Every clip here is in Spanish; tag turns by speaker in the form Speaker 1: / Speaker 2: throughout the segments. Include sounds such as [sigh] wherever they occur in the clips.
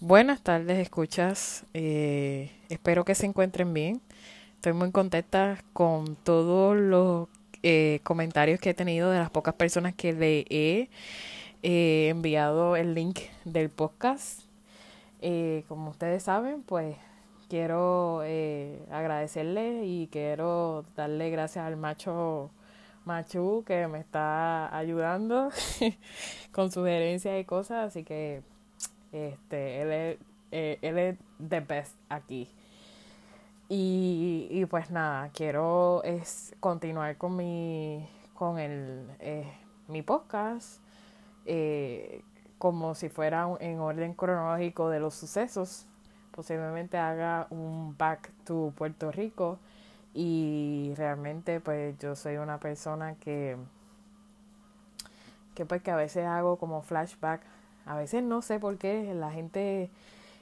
Speaker 1: Buenas tardes, escuchas. Eh, espero que se encuentren bien. Estoy muy contenta con todos los eh, comentarios que he tenido de las pocas personas que le he eh, enviado el link del podcast. como ustedes saben, pues quiero agradecerle y quiero darle gracias al macho Machu que me está ayudando [laughs] con sugerencias y cosas, así que este, él es, eh, él es the best aquí. Y, y, pues nada, quiero es continuar con mi, con el, eh, mi podcast eh, como si fuera en orden cronológico de los sucesos. Posiblemente haga un back to Puerto Rico y realmente pues yo soy una persona que que pues que a veces hago como flashback a veces no sé por qué la gente,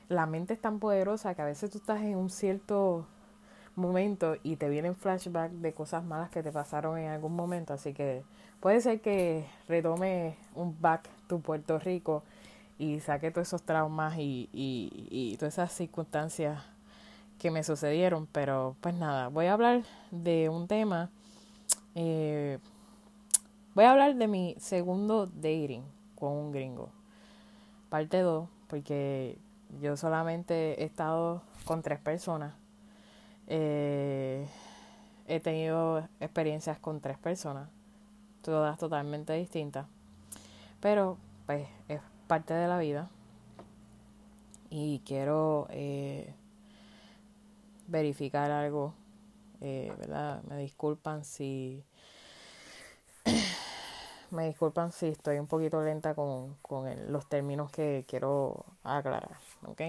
Speaker 1: la mente es tan poderosa que a veces tú estás en un cierto momento y te vienen flashbacks de cosas malas que te pasaron en algún momento. Así que puede ser que retome un back to Puerto Rico y saque todos esos traumas y, y, y todas esas circunstancias que me sucedieron. Pero pues nada, voy a hablar de un tema. Eh, voy a hablar de mi segundo dating con un gringo parte 2, porque yo solamente he estado con tres personas. Eh, he tenido experiencias con tres personas, todas totalmente distintas. Pero, pues, es parte de la vida. Y quiero eh, verificar algo, eh, ¿verdad? Me disculpan si me disculpan si estoy un poquito lenta con, los términos que quiero aclarar, ¿ok?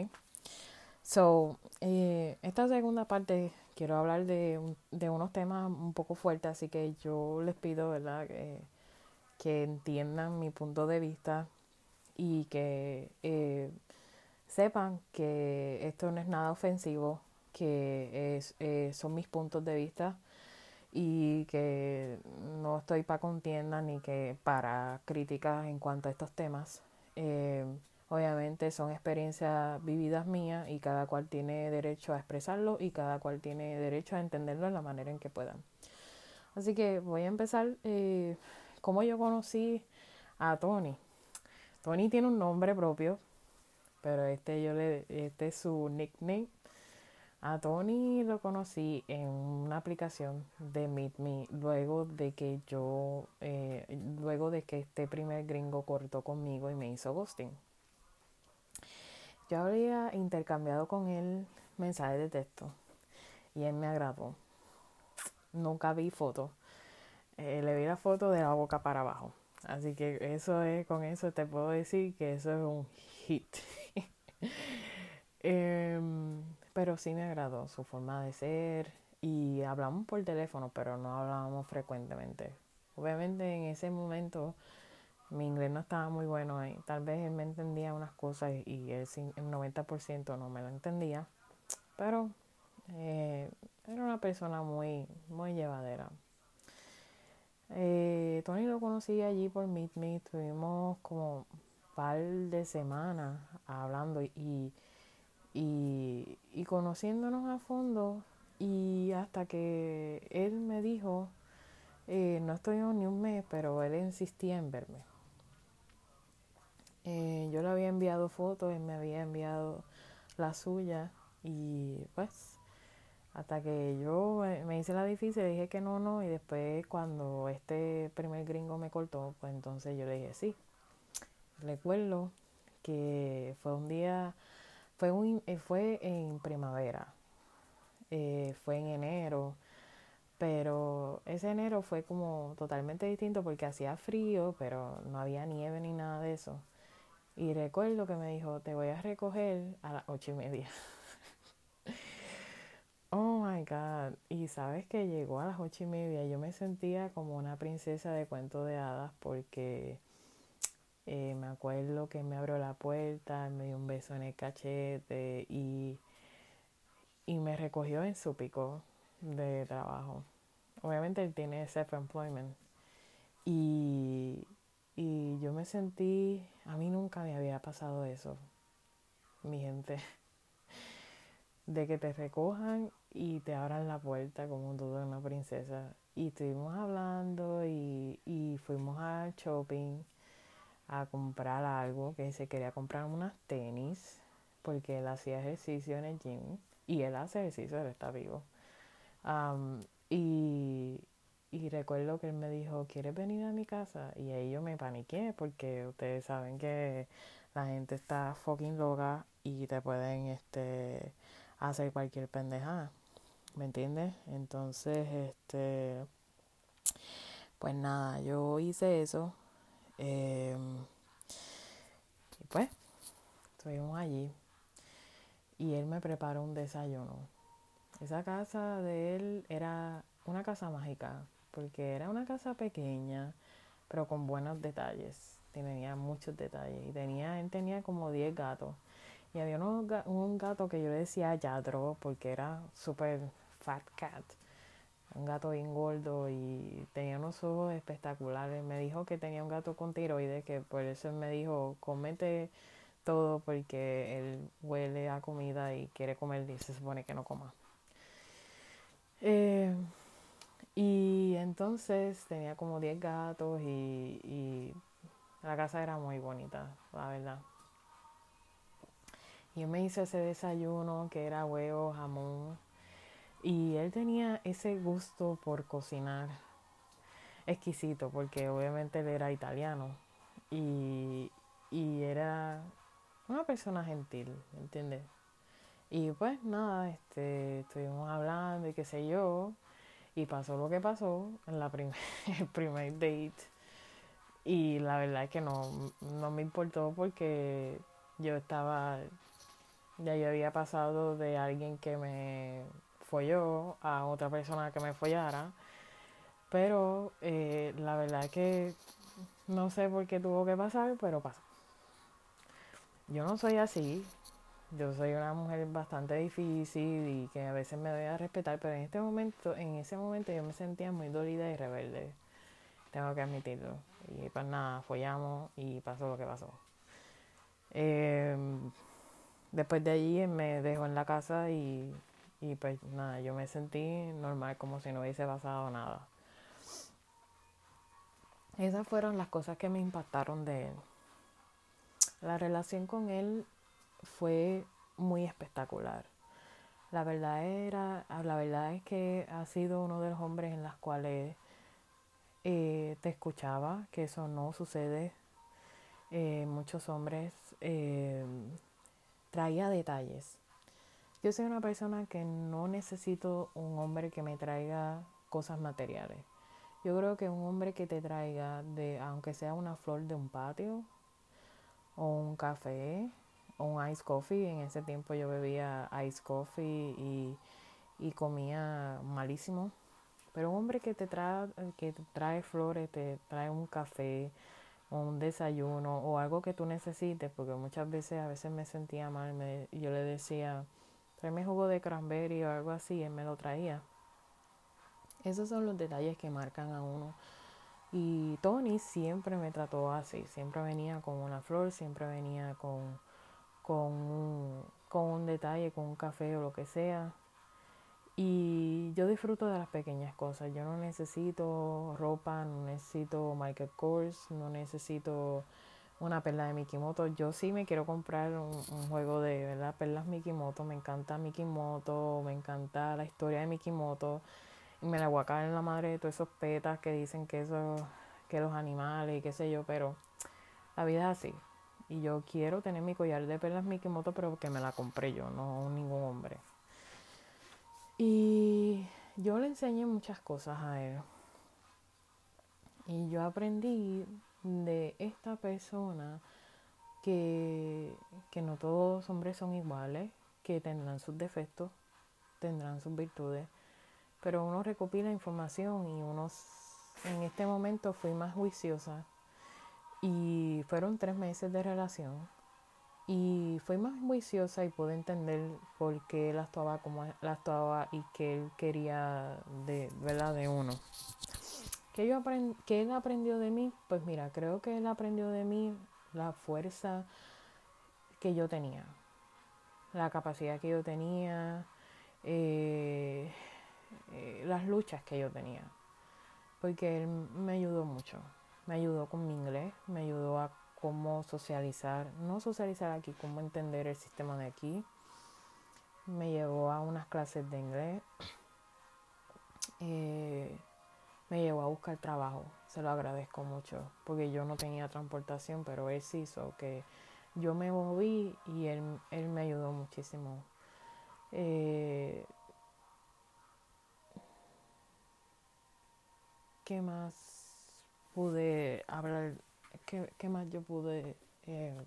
Speaker 1: So, eh, esta segunda parte quiero hablar de, de, unos temas un poco fuertes, así que yo les pido, ¿verdad?, que, que entiendan mi punto de vista y que eh, sepan que esto no es nada ofensivo, que es, eh, son mis puntos de vista y que no estoy para contienda ni que para críticas en cuanto a estos temas. Eh, obviamente son experiencias vividas mías y cada cual tiene derecho a expresarlo y cada cual tiene derecho a entenderlo en la manera en que puedan. Así que voy a empezar eh, cómo yo conocí a Tony. Tony tiene un nombre propio, pero este yo le este es su nickname a Tony lo conocí en una aplicación de Meet Me luego de que yo, eh, luego de que este primer gringo cortó conmigo y me hizo ghosting. Yo había intercambiado con él mensajes de texto y él me agradó. Nunca vi foto. Eh, le vi la foto de la boca para abajo. Así que eso es, con eso te puedo decir que eso es un hit. [laughs] Em, pero sí me agradó su forma de ser y hablamos por teléfono, pero no hablábamos frecuentemente. Obviamente en ese momento mi inglés no estaba muy bueno ahí. Tal vez él me entendía unas cosas y él el 90% no me lo entendía. Pero eh, era una persona muy, muy llevadera. Eh, Tony lo conocí allí por Meet Me. Tuvimos como un par de semanas hablando y y, y conociéndonos a fondo y hasta que él me dijo, eh, no estoy ni un mes, pero él insistía en verme. Eh, yo le había enviado fotos, él me había enviado la suya y pues hasta que yo me hice la difícil, dije que no, no, y después cuando este primer gringo me cortó, pues entonces yo le dije sí. Recuerdo que fue un día fue, un, eh, fue en primavera, eh, fue en enero, pero ese enero fue como totalmente distinto porque hacía frío, pero no había nieve ni nada de eso. Y recuerdo que me dijo, te voy a recoger a las ocho y media. [laughs] oh my God. Y sabes que llegó a las ocho y media. Yo me sentía como una princesa de cuento de hadas porque eh, me acuerdo que me abrió la puerta, me dio un beso en el cachete y, y me recogió en su pico de trabajo. Obviamente él tiene self-employment. Y, y yo me sentí, a mí nunca me había pasado eso. mi gente, [laughs] de que te recojan y te abran la puerta como toda una princesa. Y estuvimos hablando y, y fuimos al shopping a comprar algo, que se quería comprar unas tenis, porque él hacía ejercicio en el gym. Y él hace ejercicio, él está vivo. y, y recuerdo que él me dijo, ¿quieres venir a mi casa? Y ahí yo me paniqué porque ustedes saben que la gente está fucking loca y te pueden este hacer cualquier pendejada. ¿Me entiendes? Entonces, este pues nada, yo hice eso. Em, y pues, estuvimos allí. Y él me preparó un desayuno. Esa casa de él era una casa mágica porque era una casa pequeña, pero con buenos detalles. Tenía muchos detalles. Y tenía, él tenía como 10 gatos. Y había un gato que yo le decía Yadro porque era súper fat cat. Un gato bien gordo y tenía unos ojos espectaculares. Me dijo que tenía un gato con tiroides, que por eso me dijo, comete todo porque él huele a comida y quiere comer y se supone que no coma. Eh, y entonces tenía como 10 gatos y, la casa era muy bonita, la verdad. Y yo me hice ese desayuno que era huevo, jamón. Y él tenía ese gusto por cocinar exquisito, porque obviamente él era italiano. Y, y era una persona gentil, ¿entiendes? Y pues nada, este, estuvimos hablando y qué sé yo. Y pasó lo que pasó en la [laughs] el primer date. Y la verdad es que no, no me importó porque yo estaba, ya yo había pasado de alguien que me folló a otra persona que me follara. Pero eh, la verdad es que no sé por qué tuvo que pasar, pero pasó. Yo no soy así, yo soy una mujer bastante difícil y que a veces me doy a respetar, pero en este momento, en ese momento yo me sentía muy dolida y rebelde. Tengo que admitirlo. Y pues nada, follamos y pasó lo que pasó. Em, después de allí me dejó en la casa y, y pues nada, yo me sentí normal como si no hubiese pasado nada. Esas fueron las cosas que me impactaron de él. La relación con él fue muy espectacular. La verdad era, la verdad es que ha sido uno de los hombres en los cuales eh, te escuchaba, que eso no sucede. Eh, muchos hombres eh, traía detalles. Yo soy una persona que no necesito un hombre que me traiga cosas materiales. Yo creo que un hombre que te traiga de, aunque sea una flor de un patio o un café, un ice coffee. En ese tiempo yo bebía ice coffee y, y comía malísimo. Pero un hombre que te trae, que te trae flores, te trae un café, o un desayuno o algo que tú necesites, porque muchas veces a veces me sentía mal, me, yo le decía, tráeme jugo de cranberry o algo así, él me lo traía. Esos son los detalles que marcan a uno. Y Tony siempre me trató así, siempre venía con una flor, siempre venía con con un, con un detalle, con un café o lo que sea. Y yo disfruto de las pequeñas cosas. Yo no necesito ropa, no necesito Michael Kors, no necesito una perla de Mikimoto. Yo sí me quiero comprar un, juego de ¿verdad? perlas Mikimoto. Me encanta Mikimoto, me encanta la historia de Mikimoto. Y me la voy a caer en la madre de todos esos petas que dicen que eso, que los animales y qué sé yo, pero la vida es así. Y yo quiero tener mi collar de perlas Mikimoto, pero que me la compré yo, no ningún hombre. Y yo le enseñé muchas cosas a él. Y yo aprendí de esta persona que, que no todos los hombres son iguales, que tendrán sus defectos, tendrán sus virtudes, pero uno recopila información y uno en este momento fui más juiciosa y fueron tres meses de relación. Y fue más juiciosa y pude entender por qué él actuaba como la actuaba y que él quería de, ¿verdad? de uno. ¿Qué, yo ¿Qué él aprendió de mí? Pues mira, creo que él aprendió de mí la fuerza que yo tenía. la capacidad que yo tenía, eh, eh, las luchas que yo tenía. Porque él me ayudó mucho. Me ayudó con mi inglés, me ayudó a cómo socializar, no socializar aquí, cómo entender el sistema de aquí. Me llevó a unas clases de inglés. Eh, me llevó a buscar trabajo. Se lo agradezco mucho porque yo no tenía transportación, pero él sí hizo que yo me moví y él, él me ayudó muchísimo. Eh, ¿Qué más pude hablar? ¿Qué, qué más yo pude... Eh,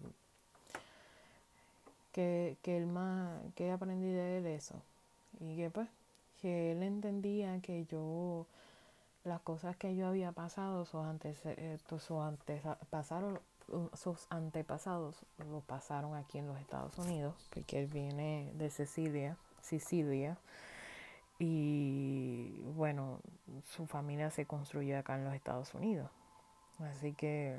Speaker 1: que, más que aprendí de él eso y que pues que él entendía que yo las cosas que yo había pasado sus antes eh, sus antepasados sus antepasados lo pasaron aquí en los Estados Unidos porque él viene de Sicilia Sicilia y bueno, su familia se construyó acá en los Estados Unidos. Así que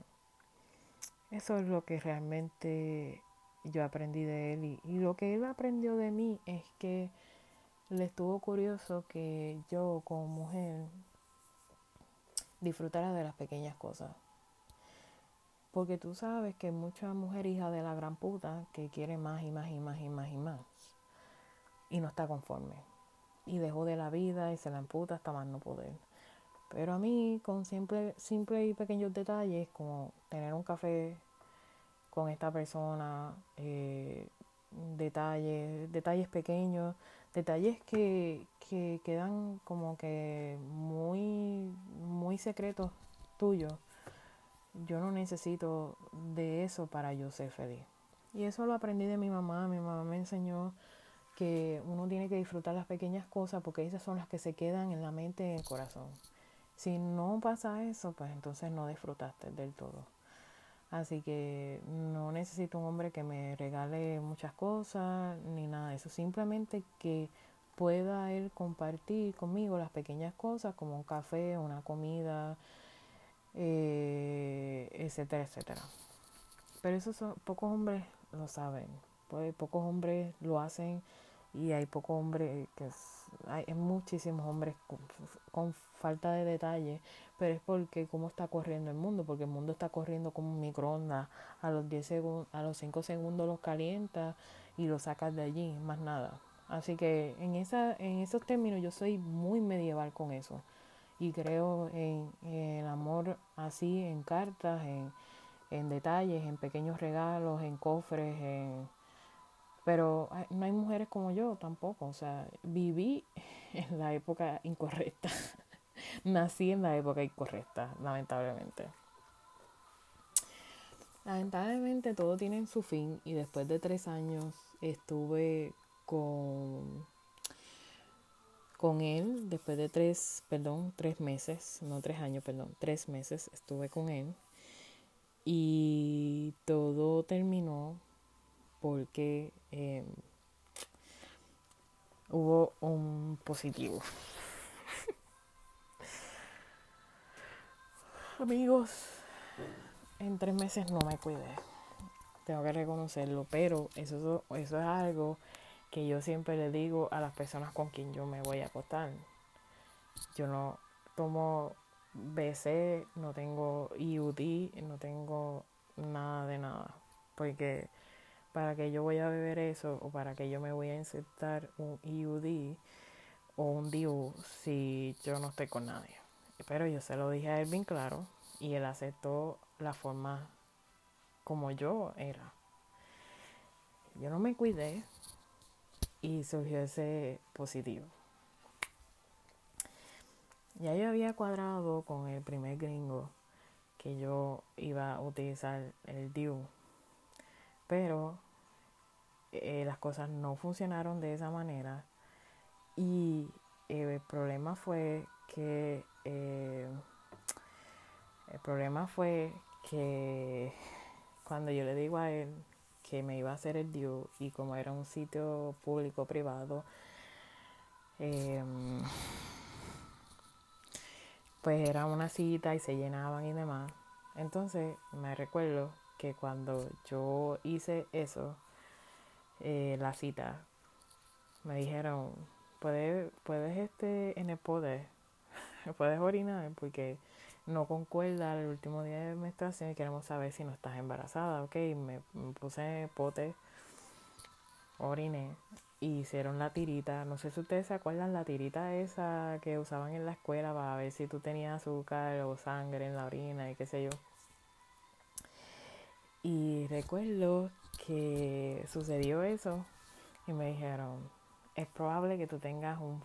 Speaker 1: eso es lo que realmente yo aprendí de él. Y, lo que él aprendió de mí es que le estuvo curioso que yo como mujer disfrutara de las pequeñas cosas. Porque tú sabes que mucha mujer hija de la gran puta que quiere más y más y más y más y más. Y no está conforme y dejó de la vida y se la emputa hasta más no poder. Pero a mí, con simple, simple y pequeños detalles, como tener un café con esta persona, eh, detalles, detalles pequeños, detalles que, que quedan como que muy, muy secretos tuyos. Yo no necesito de eso para yo ser feliz. Y eso lo aprendí de mi mamá. Mi mamá me enseñó que uno tiene que disfrutar las pequeñas cosas porque esas son las que se quedan en la mente y en el corazón. Si no pasa eso, pues entonces no disfrutaste del todo. Así que no necesito un hombre que me regale muchas cosas ni nada de eso. Simplemente que pueda él compartir conmigo las pequeñas cosas como un café, una comida, eh, etcétera, etcétera. Pero eso son, pocos hombres lo saben. Pues, pocos hombres lo hacen y hay pocos hombres que hay, muchísimos hombres con, falta de detalle pero es porque cómo está corriendo el mundo porque el mundo está corriendo como un microondas a los 10 segundos a los 5 segundos los calienta y lo sacas de allí más nada. Así que en esa en esos términos yo soy muy medieval con eso. Y creo en, el amor así en cartas en, en detalles en pequeños regalos en cofres en pero no hay mujeres como yo tampoco. O sea, viví [laughs] en la época incorrecta. [laughs] Nací en la época incorrecta, lamentablemente. Lamentablemente todo tiene su fin y después de tres años estuve con, con él, después de tres, perdón, tres meses, no tres años, perdón, tres meses estuve con él y todo terminó porque em, hubo un positivo. [laughs] Amigos, en tres meses no me cuidé. Tengo que reconocerlo, pero eso, eso es algo que yo siempre le digo a las personas con quien yo me voy a acostar. Yo no tomo BC, no tengo IUD, no tengo nada de nada. Porque para que yo voy a beber eso o para que yo me voy a insertar un IUD o un DIU si yo no estoy con nadie. Pero yo se lo dije a él bien claro y él aceptó la forma como yo era. Yo no me cuidé y surgió ese positivo. Ya yo había cuadrado con el primer gringo que yo iba a utilizar el DIU pero eh, las cosas no funcionaron de esa manera. Y eh, el problema fue que eh, el problema fue que cuando yo le digo a él que me iba a hacer el due y como era un sitio público privado em, pues era una cita y se llenaban y demás. Entonces me recuerdo que cuando yo hice eso, eh, la cita. Me dijeron, puedes, puedes este, en el poder, [laughs] puedes orinar porque no concuerda el último día de menstruación y queremos saber si no estás embarazada, ok, me, puse pote, oriné y hicieron la tirita, no sé si ustedes se acuerdan la tirita esa que usaban en la escuela para ver si tú tenías azúcar o sangre en la orina y qué sé yo. Y recuerdo que sucedió eso y me dijeron, es probable que tú tengas un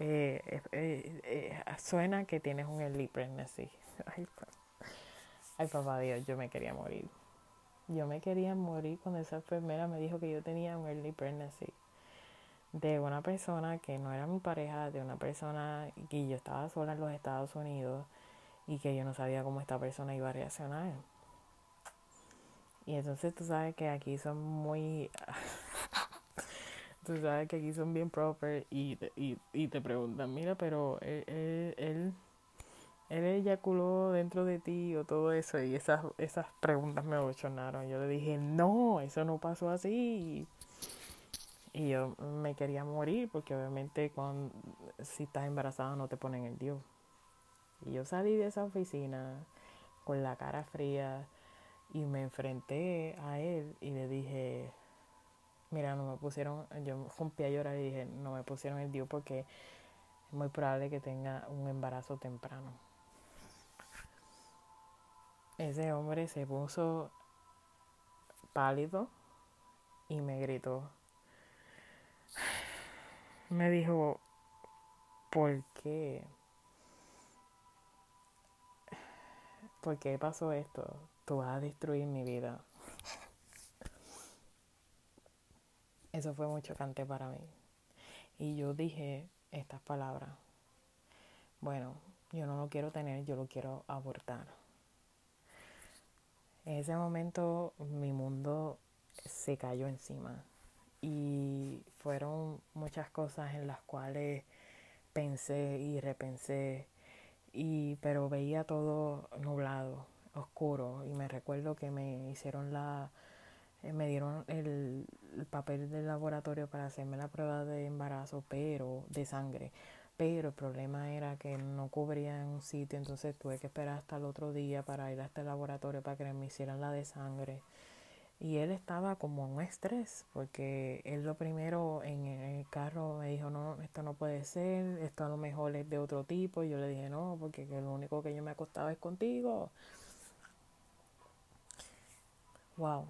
Speaker 1: eh, eh, eh, suena que tienes un early pregnancy. [laughs] Ay, papá Dios, yo me quería morir. Yo me quería morir cuando esa enfermera me dijo que yo tenía un early pregnancy de una persona que no era mi pareja, de una persona que yo estaba sola en los Estados Unidos y que yo no sabía cómo esta persona iba a reaccionar. Y entonces tú sabes que aquí son muy [laughs] tú sabes que aquí son bien proper y, y, y te preguntan, mira, pero él, él, él, eyaculó dentro de ti o todo eso y esas, esas preguntas me abochonaron. Yo le dije, no, eso no pasó así. Y yo me quería morir porque obviamente cuando, si estás embarazada no te ponen el Dios. Y yo salí de esa oficina con la cara fría y me enfrenté a él y le dije, mira, no me pusieron, yo rompí a llorar y dije, no me pusieron el DIU porque es muy probable que tenga un embarazo temprano. Ese hombre se puso pálido y me gritó. Me dijo, ¿por qué? ¿Por qué pasó esto? Tú vas a destruir mi vida. Eso fue muy chocante para mí. Y yo dije estas palabras. Bueno, yo no lo quiero tener, yo lo quiero abortar. En ese momento mi mundo se cayó encima y fueron muchas cosas en las cuales pensé y repensé y pero veía todo nublado, oscuro y me recuerdo que me hicieron la eh, me dieron el, papel del laboratorio para hacerme la prueba de embarazo, pero de sangre. Pero el problema era que no cubría en un sitio, entonces tuve que esperar hasta el otro día para ir a este laboratorio para que me hicieran la de sangre. Y él estaba como en un estrés, porque él lo primero en el carro me dijo, no, esto no puede ser, esto a lo mejor es de otro tipo. Y yo le dije, no, porque lo único que yo me acostaba es contigo. Wow.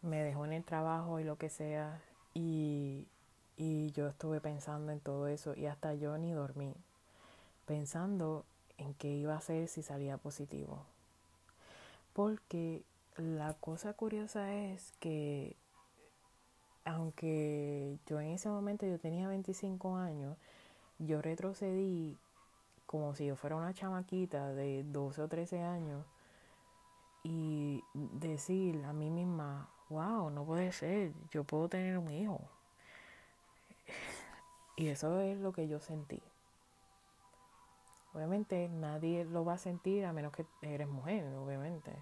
Speaker 1: Me dejó en el trabajo y lo que sea y, y yo estuve pensando en todo eso y hasta yo ni dormí pensando en qué iba a hacer si salía positivo. Porque la cosa curiosa es que aunque yo en ese momento yo tenía 25 años yo retrocedí como si yo fuera una chamaquita de 12 o 13 años y decir a mí misma, wow, no puede ser, yo puedo tener un hijo. [laughs] Y eso es lo que yo sentí. Obviamente nadie lo va a sentir a menos que eres mujer, obviamente.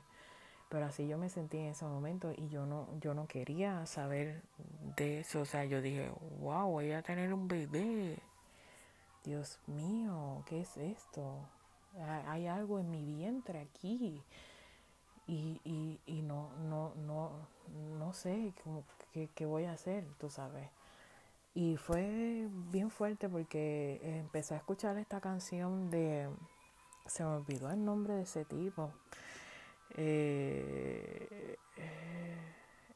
Speaker 1: Pero así yo me sentí en ese momento y yo no, yo no quería saber de eso. O sea, yo dije, wow, voy a tener un bebé. Dios mío, ¿qué es esto? Hay algo en mi vientre aquí y, y, y no, no, no, no sé qué, voy a hacer, tú sabes. Y fue bien fuerte porque empecé a escuchar esta canción de... Se me olvidó el nombre de ese tipo. Eh,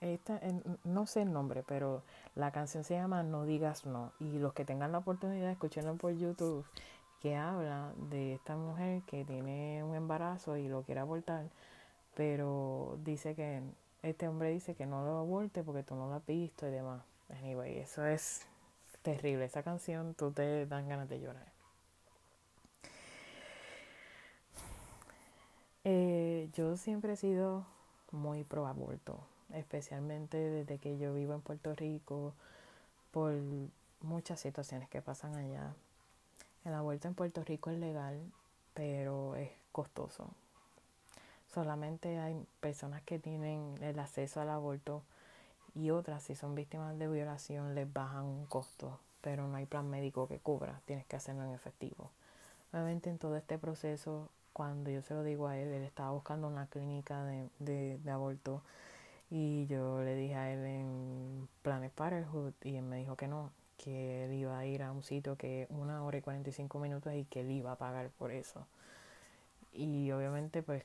Speaker 1: esta, no sé el nombre, pero la canción se llama No digas no. Y los que tengan la oportunidad de escucharlo por YouTube, que habla de esta mujer que tiene un embarazo y lo quiere abortar pero dice que este hombre dice que no lo aborte porque tú no lo has visto y demás. Anyway, eso es terrible. Esa canción tú te dan ganas de llorar. Eh, yo siempre he sido muy pro aborto, especialmente desde que yo vivo en Puerto Rico, por muchas situaciones que pasan allá. El aborto en Puerto Rico es legal, pero es costoso solamente hay personas que tienen el acceso al aborto y otras, si son víctimas de violación, les bajan un costo, pero no hay plan médico que cubra, tienes que hacerlo en efectivo. Obviamente en todo este proceso, cuando yo se lo digo a él, él estaba buscando una clínica de, de, aborto y yo le dije a él en Planet Parenthood y él me dijo que no, que él iba a ir a un sitio que una hora y 45 minutos y que él iba a pagar por eso. Y obviamente pues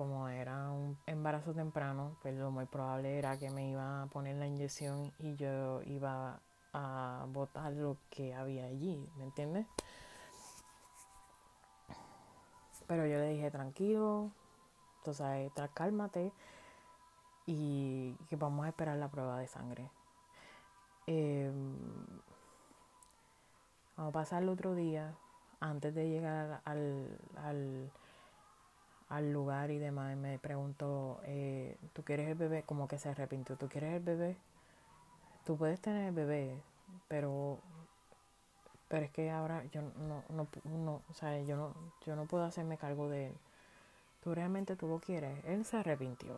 Speaker 1: como era un embarazo temprano, pues lo muy probable era que me iba a poner la inyección y yo iba a botar lo que había allí, ¿me entiendes? Pero yo le dije tranquilo, entonces cálmate y que vamos a esperar la prueba de sangre. Eh, vamos a pasar el otro día, antes de llegar al, al, al lugar y demás, me preguntó, eh, ¿tú quieres el bebé? Como que se arrepintió, ¿tú quieres el bebé? Tú puedes tener el bebé, pero pero es que ahora yo no, no, no, o sea, yo no, yo no puedo hacerme cargo de él. Tú realmente tú lo quieres. Él se arrepintió,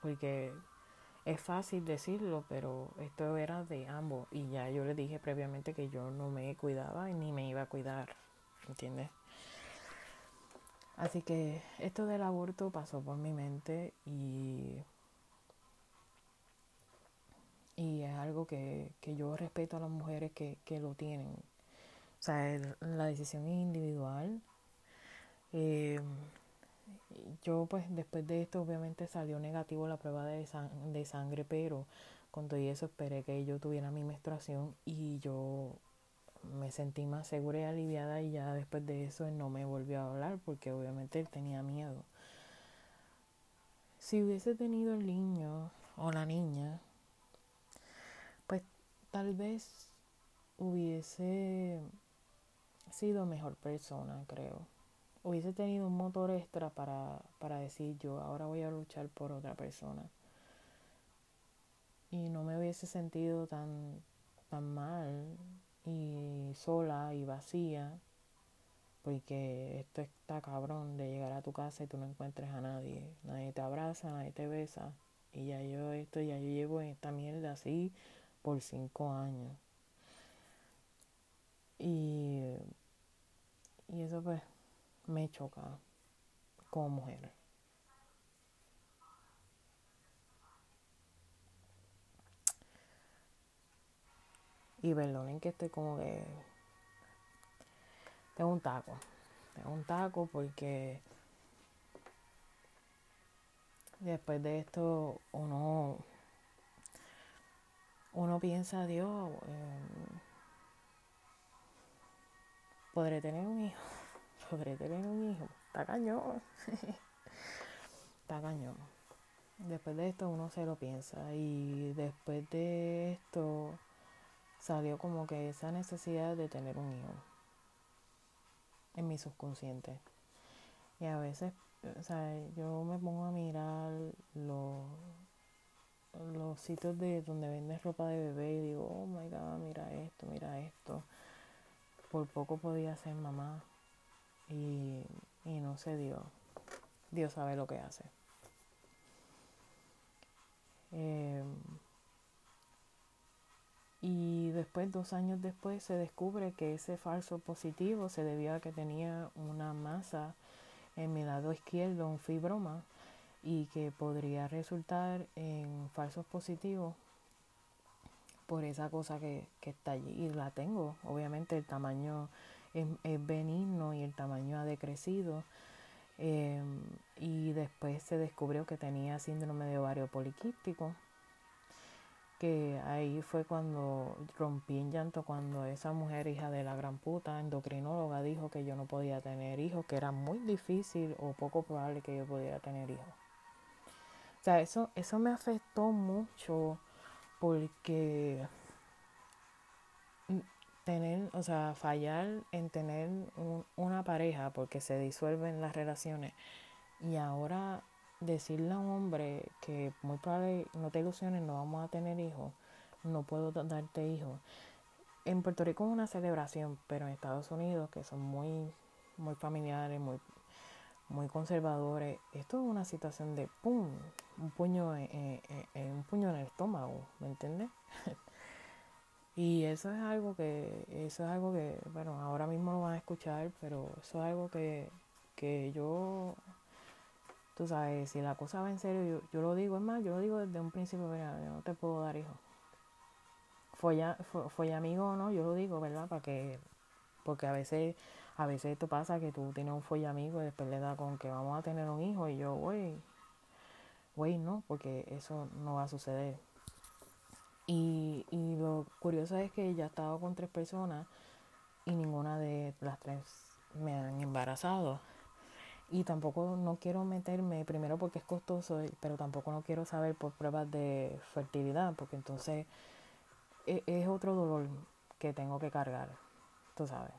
Speaker 1: porque es fácil decirlo, pero esto era de ambos. Y ya yo le dije previamente que yo no me cuidaba y ni me iba a cuidar, ¿entiendes? Así que esto del aborto pasó por mi mente y, y es algo que, que yo respeto a las mujeres que, que lo tienen. O sea, la decisión es individual. Eh, yo pues después de esto obviamente salió negativo la prueba de, de sangre, pero con todo eso esperé que yo tuviera mi menstruación y yo me sentí más segura y aliviada y ya después de eso él no me volvió a hablar porque obviamente él tenía miedo. Si hubiese tenido el niño o la niña, pues tal vez hubiese sido mejor persona, creo. Hubiese tenido un motor extra para, para decir yo ahora voy a luchar por otra persona. Y no me hubiese sentido tan, tan mal y sola y vacía, porque esto está cabrón de llegar a tu casa y tú no encuentres a nadie, nadie te abraza, nadie te besa, y ya yo esto, ya yo llevo esta mierda así por cinco años. Y, y eso pues me choca como mujer. Y perdonen que estoy como que. Tengo un taco. Tengo un taco porque. Después de esto uno. Uno piensa, Dios. Eh, podré tener un hijo. [laughs] Podré tener un hijo. Está cañón. [laughs] Está cañón. Después de esto uno se lo piensa. Y después de esto salió como que esa necesidad de tener un hijo en mi subconsciente. Y a veces, o sea, yo me pongo a mirar los, los sitios de donde venden ropa de bebé y digo, oh my god, mira esto, mira esto. Por poco podía ser mamá y, y no se dio. Dios sabe lo que hace. Eh, y después, dos años después, se descubre que ese falso positivo se debía a que tenía una masa en mi lado izquierdo, un fibroma, y que podría resultar en falsos positivos por esa cosa que, que está allí. Y la tengo, obviamente el tamaño es, benigno y el tamaño ha decrecido. Em, y después se descubrió que tenía síndrome de ovario poliquístico que ahí fue cuando rompí en llanto cuando esa mujer hija de la gran puta endocrinóloga dijo que yo no podía tener hijos, que era muy difícil o poco probable que yo pudiera tener hijos. O sea, eso, eso me afectó mucho porque tener, o sea, fallar en tener una pareja porque se disuelven las relaciones y ahora decirle a un hombre que muy probable no te ilusiones, no vamos a tener hijos, no puedo darte hijos. En Puerto Rico es una celebración, pero en Estados Unidos, que son muy, muy familiares, muy muy conservadores. Esto es una situación de pum, un puño, en, un puño en el estómago, ¿me entiendes? [laughs] y eso es algo que, eso es algo que, bueno, ahora mismo lo van a escuchar, pero eso es algo que, que yo, tú sabes, si la cosa va en serio, yo, lo digo, es más, yo lo digo desde un principio, yo no te puedo dar hijos. Fue ya, fue, amigo o no, yo lo digo, ¿verdad? Para que, porque a veces a veces esto pasa que tú tienes un follamigo y después le da con que vamos a tener un hijo y yo, güey, güey, no, porque eso no va a suceder. Y, y lo curioso es que ya he estado con tres personas y ninguna de las tres me han embarazado. Y tampoco no quiero meterme, primero porque es costoso, pero tampoco no quiero saber por pruebas de fertilidad, porque entonces es, es otro dolor que tengo que cargar, tú sabes.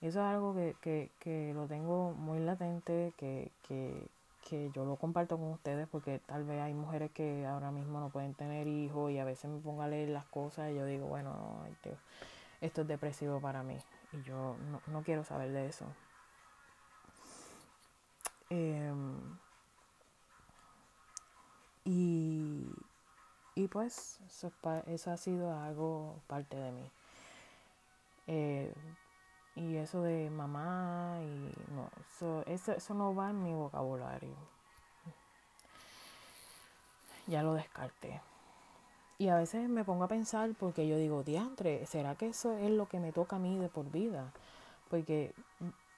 Speaker 1: Eso es algo que, que, que lo tengo muy latente, que, que, que yo lo comparto con ustedes porque tal vez hay mujeres que ahora mismo no pueden tener hijos y a veces me pongo a leer las cosas y yo digo, bueno, esto es depresivo para mí y yo no, no quiero saber de eso. Em, y, y pues eso, eso, ha sido algo parte de mí. Eh, y eso de mamá y no, eso, eso, no va en mi vocabulario. Ya lo descarté. Y a veces me pongo a pensar porque yo digo, diantre, ¿será que eso es lo que me toca a mí de por vida? Porque,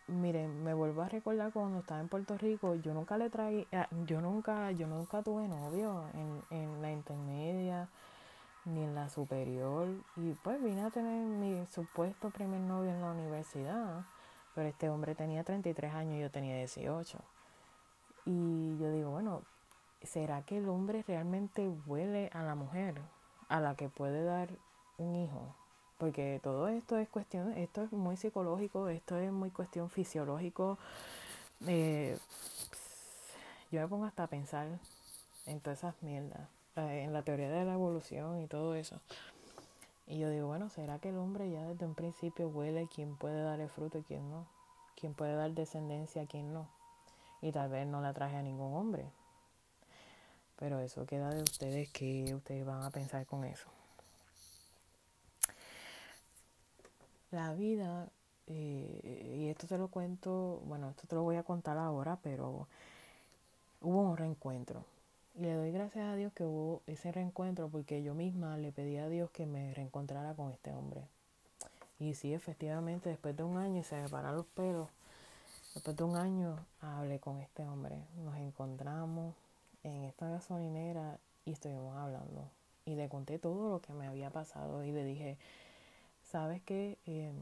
Speaker 1: miren, me vuelvo a recordar cuando estaba en Puerto Rico, yo nunca le traí, ah, yo nunca, yo nunca tuve novio en, en la intermedia ni en la superior. Y pues vine a tener mi supuesto primer novio en la universidad. Pero este hombre tenía 33 años y yo tenía 18. Y yo digo, bueno, ¿será que el hombre realmente huele a la mujer a la que puede dar un hijo? Porque todo esto es cuestión, esto es muy psicológico, esto es muy cuestión fisiológico. Eh, yo me pongo hasta a pensar en todas esas mierdas. Eh, en la teoría de la evolución y todo eso. Y yo digo, bueno, ¿será que el hombre ya desde un principio huele quién puede dar el fruto y quién no? ¿Quién puede dar descendencia a quién no? Y tal vez no la traje a ningún hombre. Pero eso queda de ustedes que ustedes van a pensar con eso. La vida, eh, y esto te lo cuento, bueno, esto te lo voy a contar ahora, pero hubo un reencuentro y le doy gracias a Dios que hubo ese reencuentro porque yo misma le pedí a Dios que me reencontrara con este hombre. Y sí, efectivamente, después de un año, se me pararon los pelos, después de un año hablé con este hombre. Nos encontramos en esta gasolinera y estuvimos hablando. Y le conté todo lo que me había pasado y le dije, ¿sabes qué? Eh,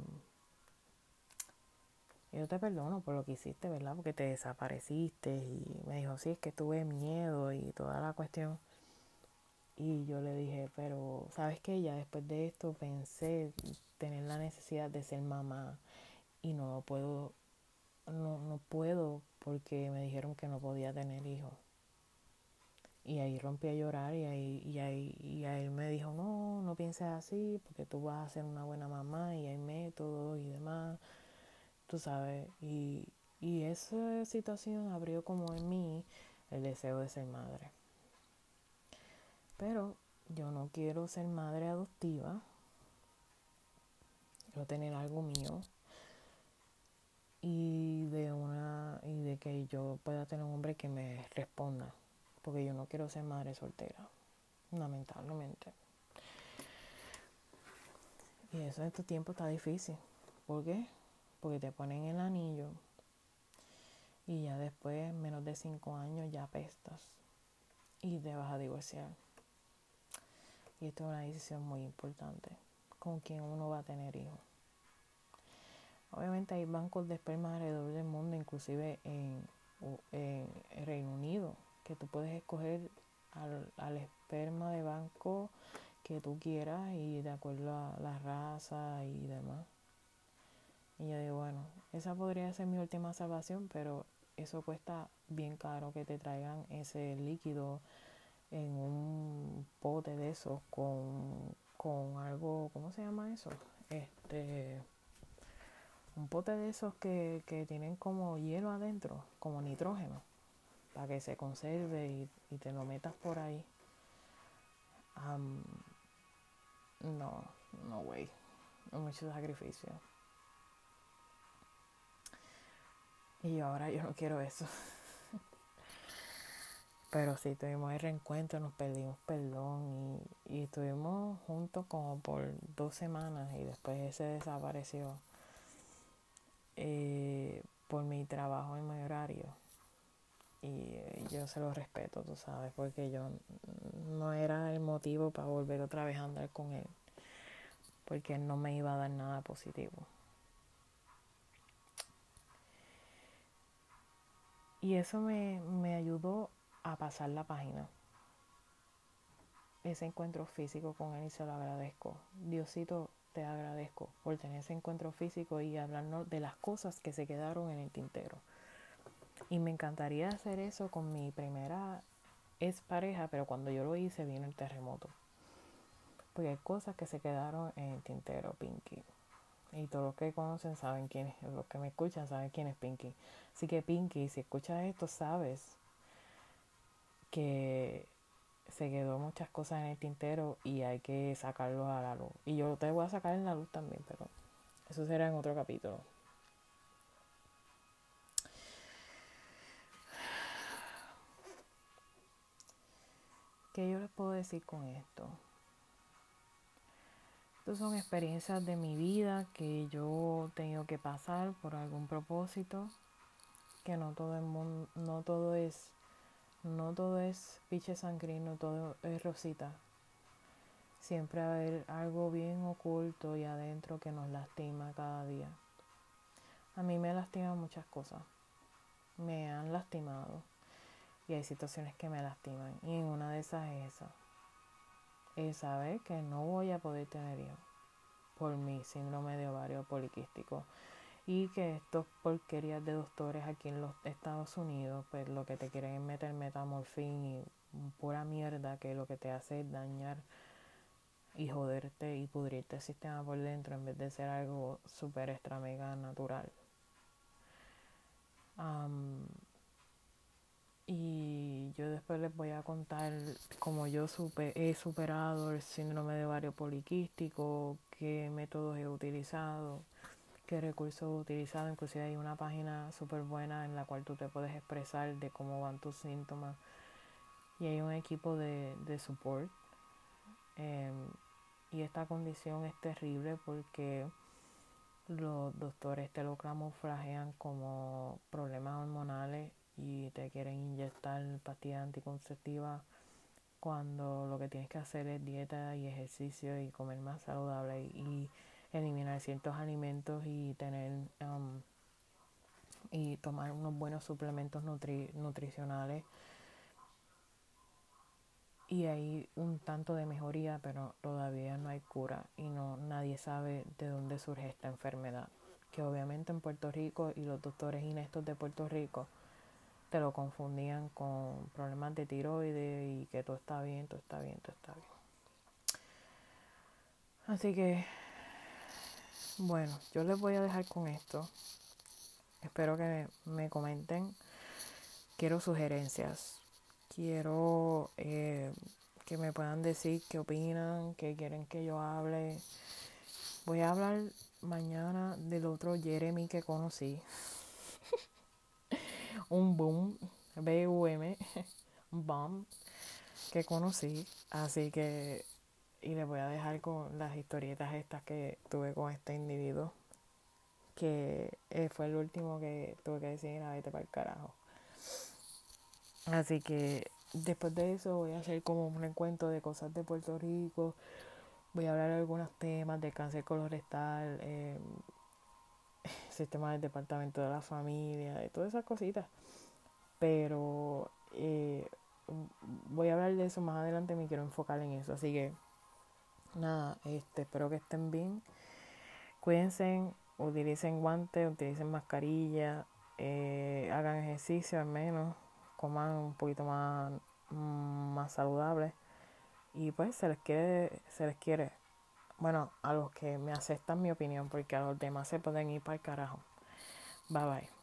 Speaker 1: yo te perdono por lo que hiciste, ¿verdad? Porque te desapareciste y me dijo, sí, es que tuve miedo y toda la cuestión. Y yo le dije, pero ¿sabes qué? Ya después de esto pensé tener la necesidad de ser mamá y no puedo, no, no puedo porque me dijeron que no podía tener hijos. Y ahí rompí a llorar y ahí, y ahí, y ahí me dijo, no, no pienses así porque tú vas a ser una buena mamá y hay métodos y demás tú sabes, y, y esa situación abrió como en mí el deseo de ser madre. Pero yo no quiero ser madre adoptiva, quiero tener algo mío y de una y de que yo pueda tener un hombre que me responda, porque yo no quiero ser madre soltera, lamentablemente. Y eso en estos tiempos está difícil. ¿Por qué? porque te ponen el anillo y ya después, menos de cinco años, ya pestas y te vas a divorciar. Y esto es una decisión muy importante, con quien uno va a tener hijos. Obviamente hay bancos de esperma alrededor del mundo, inclusive en, Reino Unido, que tú puedes escoger al, al, esperma de banco que tú quieras y de acuerdo a la raza y demás. Y yo digo, bueno, esa podría ser mi última salvación, pero eso cuesta bien caro que te traigan ese líquido en un pote de esos con, con algo, ¿cómo se llama eso? Este, un pote de esos que, que tienen como hielo adentro, como nitrógeno, para que se conserve y, y te lo metas por ahí. no, no, way. Mucho sacrificio. Y ahora yo no quiero eso. [laughs] Pero sí, tuvimos el reencuentro, nos pedimos perdón y, y estuvimos juntos como por dos semanas y después ese desapareció eh, por mi trabajo en mi horario. Y yo se lo respeto, tú sabes, porque yo no era el motivo para volver otra vez a andar con él, porque él no me iba a dar nada positivo. Y eso me, me ayudó a pasar la página. Ese encuentro físico con él y se lo agradezco. Diosito, te agradezco por tener ese encuentro físico y hablarnos de las cosas que se quedaron en el tintero. Y me encantaría hacer eso con mi primera ex pareja, pero cuando yo lo hice vino el terremoto. Porque hay cosas que se quedaron en el tintero, Pinky. Y todos los que conocen saben quién es, los que me escuchan saben quién es Pinky. Así que Pinky, si escuchas esto, sabes que se quedó muchas cosas en el tintero y hay que sacarlo a la luz. Y yo te voy a sacar en la luz también, pero eso será en otro capítulo. ¿Qué yo les puedo decir con esto? Estas son experiencias de mi vida que yo he tenido que pasar por algún propósito, que no todo, el mundo, no todo es no todo es piche sangrino, todo es rosita. Siempre va a haber algo bien oculto y adentro que nos lastima cada día. A mí me lastiman muchas cosas. Me han lastimado. Y hay situaciones que me lastiman. Y en una de esas es esa. Es saber que no voy a poder tener hijos por mi síndrome de ovario poliquístico y que estos porquerías de doctores aquí en los Estados Unidos, pues lo que te quieren es meter metamorfín y pura mierda que lo que te hace es dañar y joderte y pudrirte el sistema por dentro en vez de ser algo súper extra mega natural. Y yo después les voy a contar cómo yo he superado el síndrome de ovario poliquístico, qué métodos he utilizado qué recursos utilizado. Inclusive hay una página súper buena en la cual tú te puedes expresar de cómo van tus síntomas. Y hay un equipo de, de support. Em, y esta condición es terrible porque los doctores te lo camuflajean como problemas hormonales y te quieren inyectar pastillas anticonceptivas cuando lo que tienes que hacer es dieta y ejercicio y comer más saludable y eliminar ciertos alimentos y tener um, y tomar unos buenos suplementos nutricionales. Y hay un tanto de mejoría pero todavía no hay cura y no nadie sabe de dónde surge esta enfermedad que obviamente en Puerto Rico y los doctores inestos de Puerto Rico te lo confundían con problemas de tiroides y que todo está bien, todo está bien, todo está bien. Así que bueno, yo les voy a dejar con esto. Espero que me comenten. Quiero sugerencias. Quiero eh, que me puedan decir qué opinan, qué quieren que yo hable. Voy a hablar mañana del otro Jeremy que conocí. [laughs] un boom, B-U-M, [laughs] que conocí. Así que y les voy a dejar con las historietas estas que tuve con este individuo que eh, fue el último que tuve que decir a vete para el carajo así que después de eso voy a hacer como un encuentro de cosas de Puerto Rico. Voy a hablar de algunos temas de cáncer colorectal eh, [laughs] sistema del departamento de la familia de todas esas cositas pero eh, voy a hablar de eso más adelante me quiero enfocar en eso así que nada, este, espero que estén bien. Cuídense, utilicen guantes, utilicen mascarilla, eh, hagan ejercicio al menos, coman un poquito más, más saludable. Y pues se les quiere, se les quiere. Bueno, a los que me aceptan mi opinión, porque a los demás se pueden ir para el carajo. Bye bye.